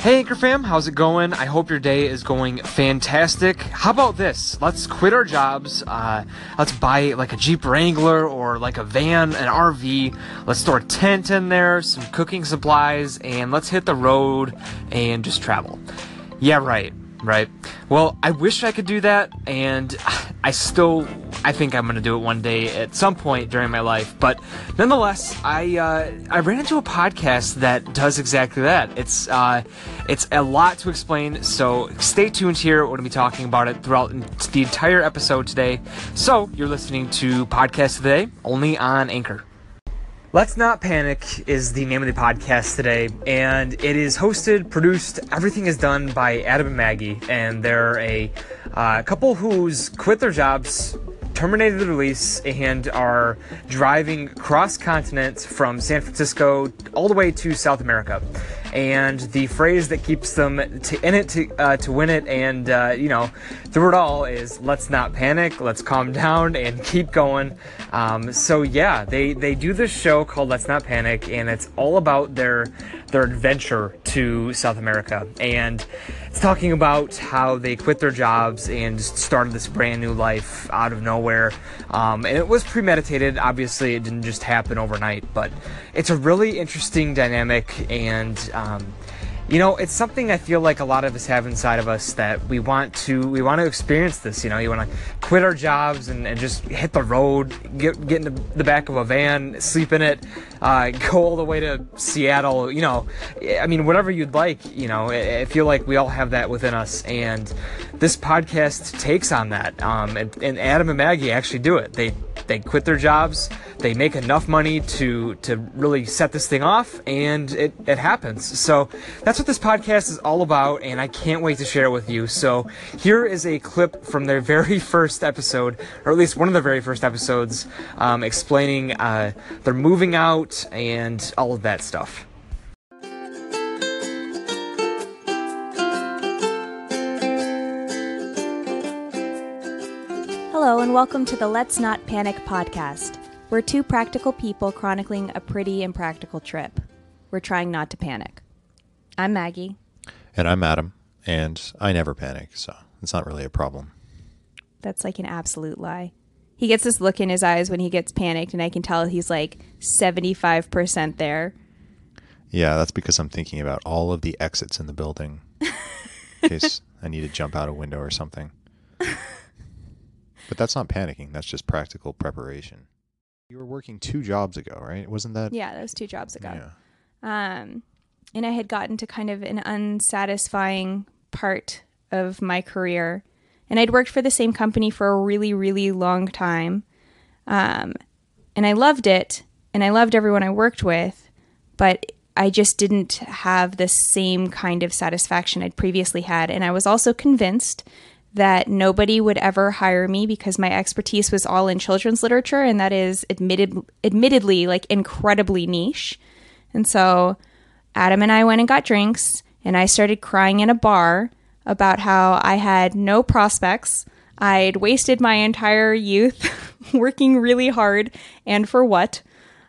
Hey Anchor fam, how's it going? I hope your day is going fantastic. How about this? Let's quit our jobs. Uh, let's buy like a Jeep Wrangler or like a van, an RV. Let's store a tent in there, some cooking supplies, and let's hit the road and just travel. Yeah, right, right. Well, I wish I could do that, and I still, I think I'm gonna do it one day at some point during my life. But nonetheless, I uh, I ran into a podcast that does exactly that. It's uh, it's a lot to explain, so stay tuned here. We're gonna be talking about it throughout the entire episode today. So you're listening to podcast today only on Anchor. Let's Not Panic is the name of the podcast today, and it is hosted, produced, everything is done by Adam and Maggie, and they're a uh, couple who's quit their jobs, terminated the lease, and are driving cross continent from San Francisco all the way to South America. And the phrase that keeps them to, in it to, uh, to win it, and uh, you know, through it all is let's not panic, let's calm down, and keep going. Um, so yeah, they they do this show called Let's Not Panic, and it's all about their their adventure to South America, and it's talking about how they quit their jobs and started this brand new life out of nowhere. Um, and it was premeditated. Obviously, it didn't just happen overnight, but it's a really interesting dynamic and. Um, you know it's something i feel like a lot of us have inside of us that we want to we want to experience this you know? You want to quit our jobs and, and just hit the road get, get in the back of a van sleep in it uh, go all the way to seattle you know? I mean whatever you'd like you know? I, I feel like we all have that within us and this podcast takes on that um, and, and adam and maggie actually do it. They they quit their jobs they make enough money to to really set this thing off and it, it happens. So that's what this podcast is all about and i can't wait to share it with you. So here is a clip from their very first episode or at least one of the very first episodes um, explaining uh, they're moving out and all of that stuff Hello, and welcome to the Let's Not Panic podcast. We're two practical people chronicling a pretty impractical trip. We're trying not to panic. I'm Maggie. And I'm Adam, and I never panic, so it's not really a problem. That's like an absolute lie. He gets this look in his eyes when he gets panicked, and I can tell he's like 75% there. Yeah, that's because I'm thinking about all of the exits in the building in case I need to jump out a window or something. But that's not panicking, that's just practical preparation. You were working two jobs ago, right? Wasn't that? Yeah, that was two jobs ago. Yeah. Um, and I had gotten to kind of an unsatisfying part of my career. And I'd worked for the same company for a really, really long time. Um, and I loved it, and I loved everyone I worked with, but I just didn't have the same kind of satisfaction I'd previously had. And I was also convinced that nobody would ever hire me because my expertise was all in children's literature, and that is admitted, admittedly like incredibly niche. And so Adam and I went and got drinks, and I started crying in a bar about how I had no prospects. I'd wasted my entire youth working really hard, and for what?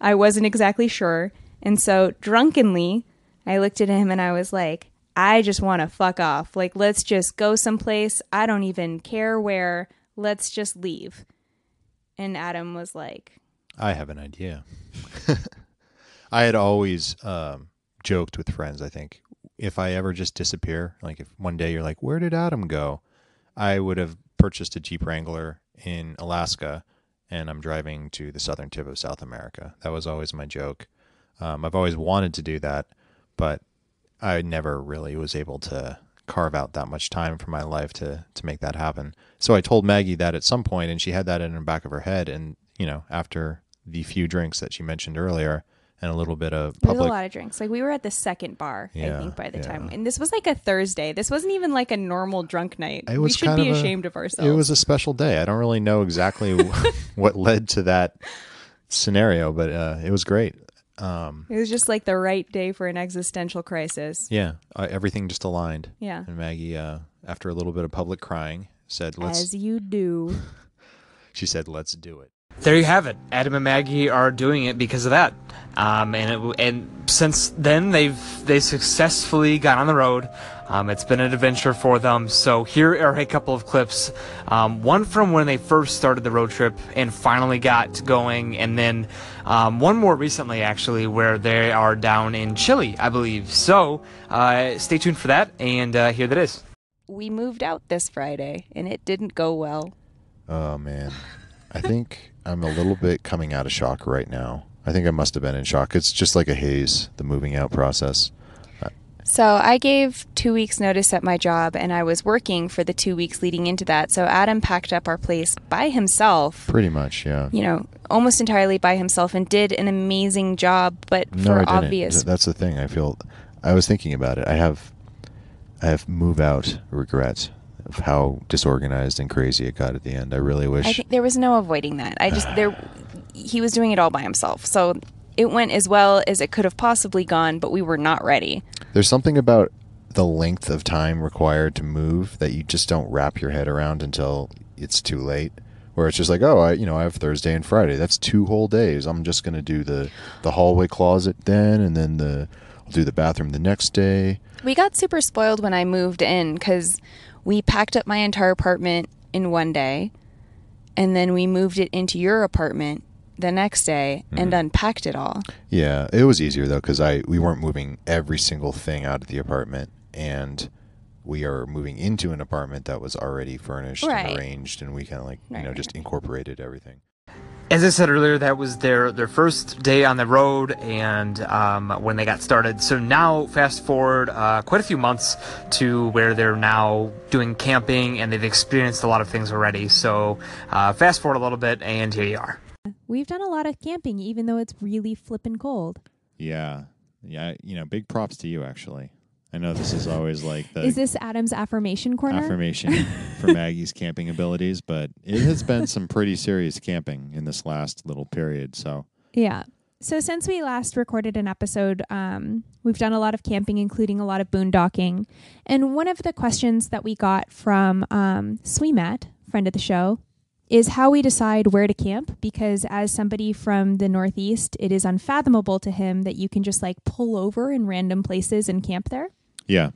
I wasn't exactly sure. And so, drunkenly, I looked at him and I was like, I just want to fuck off. Like, let's just go someplace. I don't even care where. Let's just leave. And Adam was like, I have an idea. I had always um, joked with friends, I think, if I ever just disappear, like if one day you're like, where did Adam go? I would have purchased a Jeep Wrangler in Alaska and I'm driving to the southern tip of South America. That was always my joke. Um, I've always wanted to do that, but I never really was able to carve out that much time for my life to to make that happen. So I told Maggie that at some point, and she had that in the back of her head. And you know, after the few drinks that she mentioned earlier, and a little bit of public, a lot of drinks. Like we were at the second bar, I Yeah, think, by the yeah. time. And this was like a Thursday. This wasn't even like a normal drunk night. It we should be of a- ashamed of ourselves. it was a special day. I don't really know exactly what led to that scenario, but uh, it was great. Um, It was just like the right day for an existential crisis. yeah, uh, everything just aligned. Yeah. And Maggie, uh, after a little bit of public crying, said, "Let's." As you do. she said, "Let's do it." there you have it. Adam and Maggie are doing it because of that. Um, and it, and since then they've they successfully got on the road. Um, it's been an adventure for them. So here are a couple of clips. Um, one from when they first started the road trip and finally got going, and then um, one more recently actually where they are down in Chile, I believe. So uh, stay tuned for that, and uh, here that is. We moved out this Friday, and it didn't go well. Oh man, I think I'm a little bit coming out of shock right now. I think I must have been in shock. It's just like a haze, the moving out process. So I gave two weeks' notice at my job, and I was working for the two weeks leading into that. So Adam packed up our place by himself. Pretty much, yeah. You know, almost entirely by himself, and did an amazing job. But No, for I didn't. obvious, That's the thing. I feel. I was thinking about it. I have, I have move out regret of how disorganized and crazy it got at the end. I really wish. I think there was no avoiding that. I just there, he was doing it all by himself. So it went as well as it could have possibly gone, but we were not ready. There's something about the length of time required to move that you just don't wrap your head around until it's too late. Where it's just like, oh, I you know I have Thursday and Friday. That's two whole days. I'm just gonna do the the hallway closet then, and then the I'll do the bathroom the next day. We got super spoiled when I moved in because we packed up my entire apartment in one day, and then we moved it into your apartment the next day and unpacked it all. Yeah, it was easier though because I we weren't moving every single thing out of the apartment, and we are moving into an apartment that was already furnished Right. and arranged, and we kind of like you know just incorporated everything. As I said earlier, that was their, their first day on the road and um, when they got started. So now, fast forward uh, quite a few months to where they're now doing camping and they've experienced a lot of things already. So uh, fast forward a little bit, and here you are. We've done a lot of camping, even though it's really flippin' cold. Yeah. Yeah. You know, big props to you, actually. I know this is always like the Is this Adam's affirmation corner? affirmation for Maggie's camping abilities, but it has been some pretty serious camping in this last little period. So, Yeah. So since we last recorded an episode, um, we've done a lot of camping, including a lot of boondocking. And one of the questions that we got from um, Sweemat, friend of the show, is how we decide where to camp. Because as somebody from the Northeast, it is unfathomable to him that you can just like pull over in random places and camp there, yeah.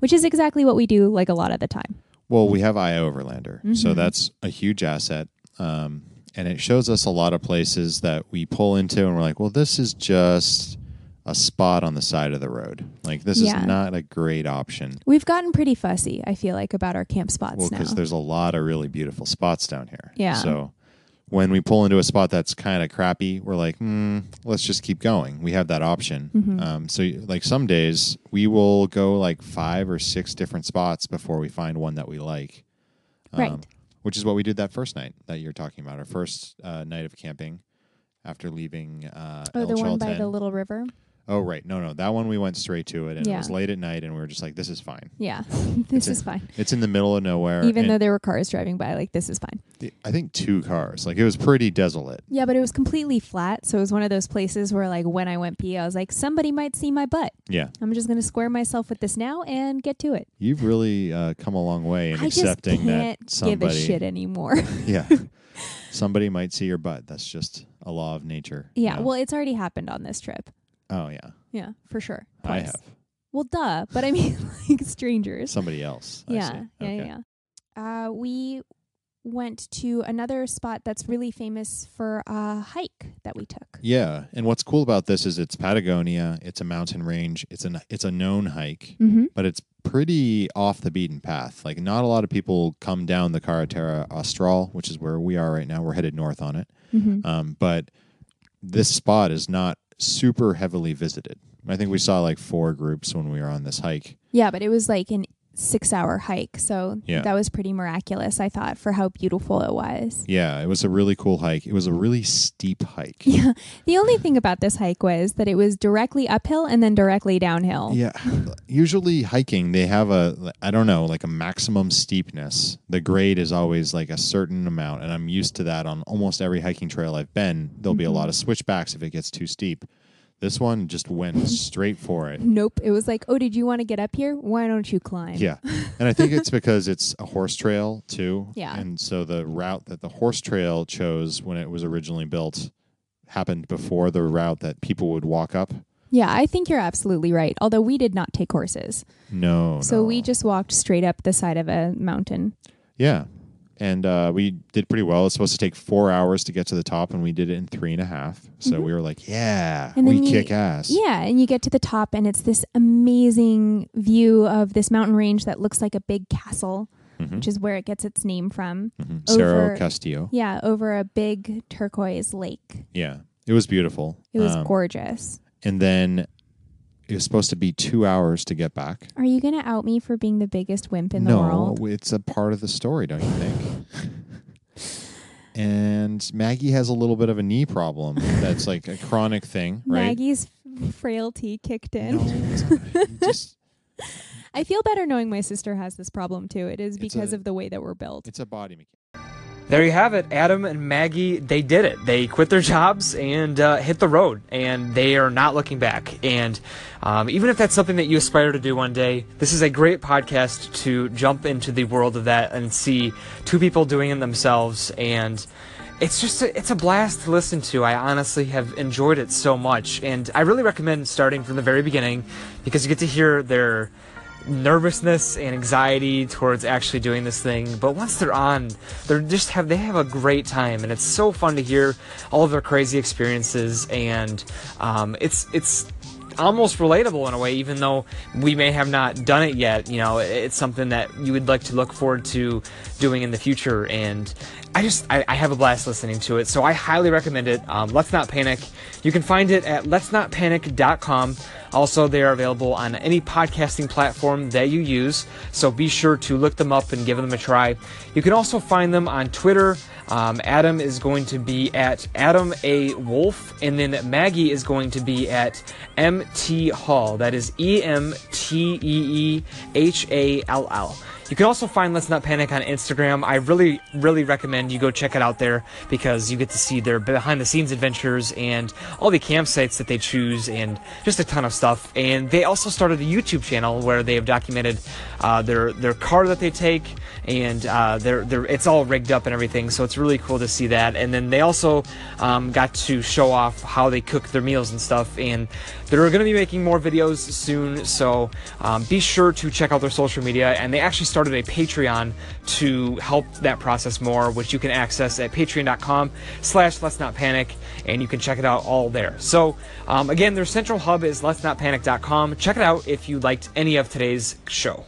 which is exactly what we do like a lot of the time. Well, we have iOverlander, so that's a huge asset, um, and it shows us a lot of places that we pull into, and we're like, well, this is just a spot on the side of the road. Like this Yeah. is not a great option. We've gotten pretty fussy, I feel like, about our camp spots Well, now. because there's a lot of really beautiful spots down here. Yeah. So when we pull into a spot that's kind of crappy, we're like, hmm, let's just keep going. We have that option. Mhm. Um, so like some days we will go like five or six different spots before we find one that we like. Um, Right. Which is what we did that first night that you're talking about, our first uh, night of camping after leaving uh, oh, El the one by the little river? Oh, right. No, no. That one we went straight to it and it was late at night and we were just like, this is fine. Yeah, this is fine. It's in the middle of nowhere. Even though there were cars driving by, like this is fine. the- I think two cars. Like it was pretty desolate. Yeah, but it was completely flat, so it was one of those places where, like, when I went pee, I was like, somebody might see my butt. Yeah. I'm just gonna square myself with this now and get to it. You've really uh, come a long way in I just accepting can't that somebody, give a shit anymore. yeah, somebody might see your butt. That's just a law of nature. you yeah, know? well, it's already happened on this trip. Oh yeah, Yeah, for sure. I have Well, duh, but I mean, like strangers. somebody else. Yeah, yeah, Okay. yeah, yeah. Uh, we went to another spot that's really famous for a hike that we took. Yeah, and what's cool about this is it's Patagonia. It's a mountain range. It's an it's a known hike, Mm-hmm. but it's pretty off the beaten path. Like not a lot of people come down the Carretera Austral, which is where we are right now. We're headed north on it. Mm-hmm. Um, but this spot is not super heavily visited. I think we saw like four groups when we were on this hike. Yeah, but it was like an six hour hike. So Yeah. that was pretty miraculous, I thought, for how beautiful it was. Yeah, it was a really cool hike. It was a really steep hike. Yeah. The only thing about this hike was that it was directly uphill and then directly downhill. Yeah, usually hiking they have a I don't know like a maximum steepness. The grade is always like a certain amount, and I'm used to that on almost every hiking trail I've been. There'll be a Mhm. lot of switchbacks if it gets too steep. This one just went straight for it. Nope. It was like, oh, did you want to get up here? Why don't you climb? Yeah. And I think it's because it's a horse trail too. Yeah. And so the route that the horse trail chose when it was originally built happened before the route that people would walk up. Yeah, I think you're absolutely right. Although we did not take horses. No. So no. we just walked straight up the side of a mountain. Yeah. And uh, we did pretty well. It's supposed to take four hours to get to the top, and we did it in three and a half. So we were like, yeah, Mm-hmm. And we you- kick ass. Yeah, and you get to the top, and it's this amazing view of this mountain range that looks like a big castle, Mhm. which is where it gets its name from. Mhm. Cerro over- Castillo. Yeah, over a big turquoise lake. Yeah. It was beautiful. It was Um, gorgeous. And then it was supposed to be two hours to get back. Are you going to out me for being the biggest wimp in the no, world? it's a part of the story, don't you think? and Maggie has a little bit of a knee problem. That's like a chronic thing, right? Maggie's frailty kicked in. No, it's not. You just I feel better knowing my sister has this problem too. It is because a- of the way that we're built. it's a body mechanic. There you have it. Adam and Maggie, they did it. They quit their jobs and uh, hit the road, and they are not looking back. And um, even if that's something that you aspire to do one day, this is a great podcast to jump into the world of that and see two people doing it themselves. And it's just a, it's a blast to listen to. I honestly have enjoyed it so much, and I really recommend starting from the very beginning because you get to hear their nervousness and anxiety towards actually doing this thing but once they're on they're just have they have a great time and it's so fun to hear all of their crazy experiences and um, it's it's almost relatable in a way even though we may have not done it yet you know it's something that you would like to look forward to doing in the future and I just I, I have a blast listening to it, so I highly recommend it. Um, Let's Not Panic. You can find it at letsnotpanic.com. Also, they are available on any podcasting platform that you use, so be sure to look them up and give them a try. You can also find them on Twitter. Um, Adam is going to be at Adam A Wolf, and then Maggie is going to be at MT Hall. That is E M T E E H A L L. You can also find Let's Not Panic on Instagram. I really, really recommend you go check it out there because you get to see their behind the scenes adventures and all the campsites that they choose and just a ton of stuff. And they also started a YouTube channel where they have documented uh, their their car that they take and uh, it's all rigged up and everything. So it's really cool to see that. And then they also um, got to show off how they cook their meals and stuff. And they're going to be making more videos soon. So um, be sure to check out their social media. And they actually started a Patreon to help that process more, which you can access at patreon.com slash let's not panic. And you can check it out all there. So um, again, their central hub is let's not panic.com. Check it out if you liked any of today's show.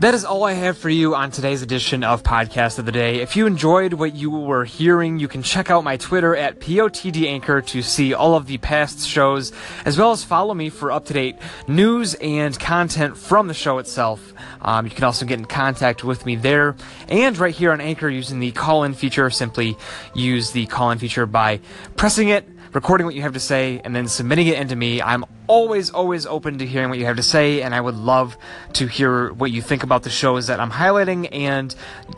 That is all I have for you on today's edition of Podcast of the Day. If you enjoyed what you were hearing, you can check out my Twitter at POTD Anchor to see all of the past shows, as well as follow me for up to date news and content from the show itself. Um, you can also get in contact with me there and right here on Anchor using the call in feature. Simply use the call in feature by pressing it recording what you have to say and then submitting it into me. I'm always, always open to hearing what you have to say, and I would love to hear what you think about the shows that I'm highlighting and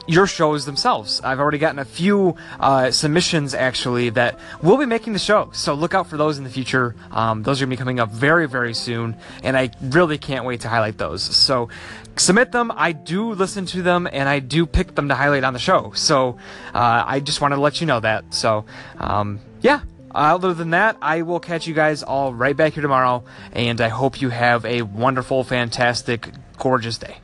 your shows themselves. I've already gotten a few uh, submissions actually that will be making the show, so look out for those in the future. Um, those are going to be coming up very, very soon, and I really can't wait to highlight those. So submit them. I do listen to them, and I do pick them to highlight on the show. So uh, I just wanted to let you know that. So um, yeah. Other than that, I will catch you guys all right back here tomorrow, and I hope you have a wonderful, fantastic, gorgeous day.